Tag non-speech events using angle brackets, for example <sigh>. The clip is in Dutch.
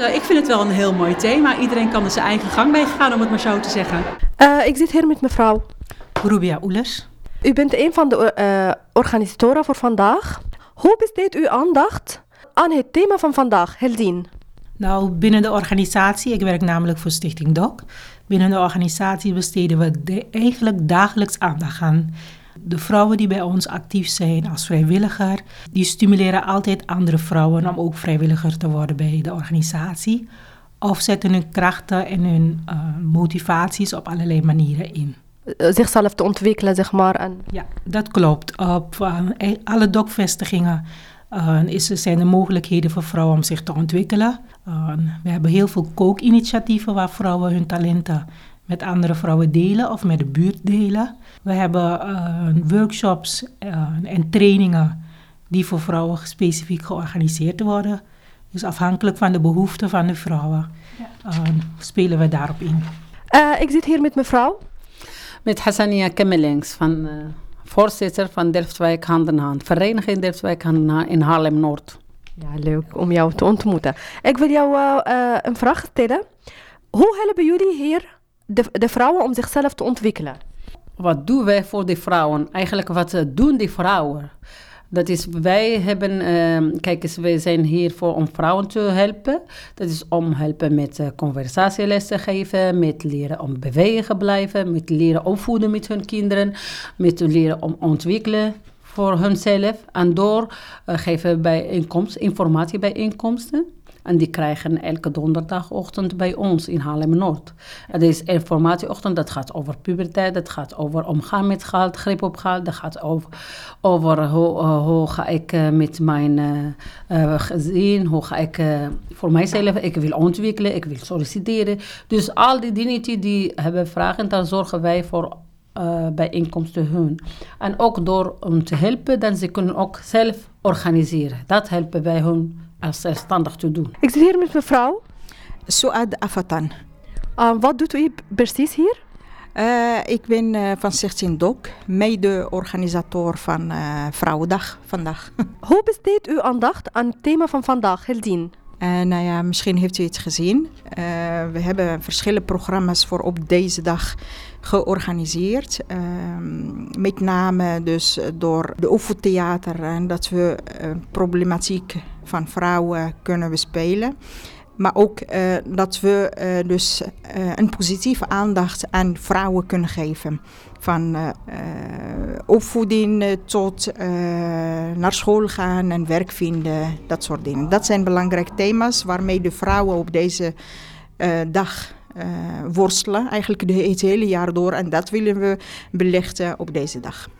Uh, ik vind het wel een heel mooi thema. Iedereen kan er zijn eigen gang mee gaan, om het maar zo te zeggen. Uh, ik zit hier met mevrouw Rubia Oelers. U bent een van de uh, organisatoren voor vandaag. Hoe besteedt u aandacht aan het thema van vandaag, Heldien? Nou, binnen de organisatie, ik werk namelijk voor Stichting DOC. Binnen de organisatie besteden we de, eigenlijk dagelijks aandacht aan de vrouwen die bij ons actief zijn als vrijwilliger, die stimuleren altijd andere vrouwen om ook vrijwilliger te worden bij de organisatie. Of zetten hun krachten en hun uh, motivaties op allerlei manieren in. Zichzelf te ontwikkelen, zeg maar. En... Ja, dat klopt. Op uh, alle dokvestigingen uh, is, zijn er mogelijkheden voor vrouwen om zich te ontwikkelen. we hebben heel veel kookinitiatieven waar vrouwen hun talenten met andere vrouwen delen of met de buurt delen. We hebben uh, workshops uh, en trainingen die voor vrouwen specifiek georganiseerd worden. Dus afhankelijk van de behoeften van de vrouwen ja. uh, spelen we daarop in. ik zit hier met mevrouw. Met Hassania Kemmelings, van, voorzitter van Delftwijk Hand in Hand. Vereniging Delftwijk Hand in Hand in Haarlem-Noord. Ja, leuk om jou te ontmoeten. Ik wil jou een vraag stellen. Hoe helpen jullie hier de, vrouwen om zichzelf te ontwikkelen? Wat doen wij voor die vrouwen? Eigenlijk wat doen die vrouwen? Dat is, wij hebben, uh, kijk eens, wij zijn hier voor om vrouwen te helpen. Dat is om helpen met uh, conversatielessen geven, met leren om bewegen blijven, met leren opvoeden met hun kinderen, met leren om ontwikkelen voor hunzelf. En door uh, geven bij inkomsten, informatie bij inkomsten. En die krijgen elke donderdagochtend bij ons in Haarlem-Noord. Het is informatieochtend, dat gaat over puberteit, dat gaat over omgaan met geld, grip op geld. Dat gaat over, over hoe, hoe ga ik uh, met mijn uh, gezin, hoe ga ik voor mijzelf, ik wil ontwikkelen, ik wil solliciteren. Dus al die dingen die hebben vragen, dan zorgen wij voor uh, bijeenkomsten hun. En ook door om te helpen, dan ze kunnen ook zelf organiseren. Dat helpen wij hun als zelfstandig te doen. Ik zit hier met mevrouw. Suad Afatan. Uh, wat doet u precies hier? Uh, ik ben uh, van Stichting DOC, mede-organisator van uh, Vrouwendag vandaag. <laughs> Hoe besteedt u aandacht aan het thema van vandaag, Heldien? nou ja, misschien heeft u het gezien. we hebben verschillende programma's voor op deze dag georganiseerd. Ehm, met name dus door de Oefentheater en dat we problematiek van vrouwen kunnen bespelen. Maar ook uh, dat we uh, dus uh, een positieve aandacht aan vrouwen kunnen geven. Van opvoeding tot naar school gaan en werk vinden, dat soort dingen. Dat zijn belangrijke thema's waarmee de vrouwen op deze dag worstelen. Eigenlijk het hele jaar door. En dat willen we belichten op deze dag.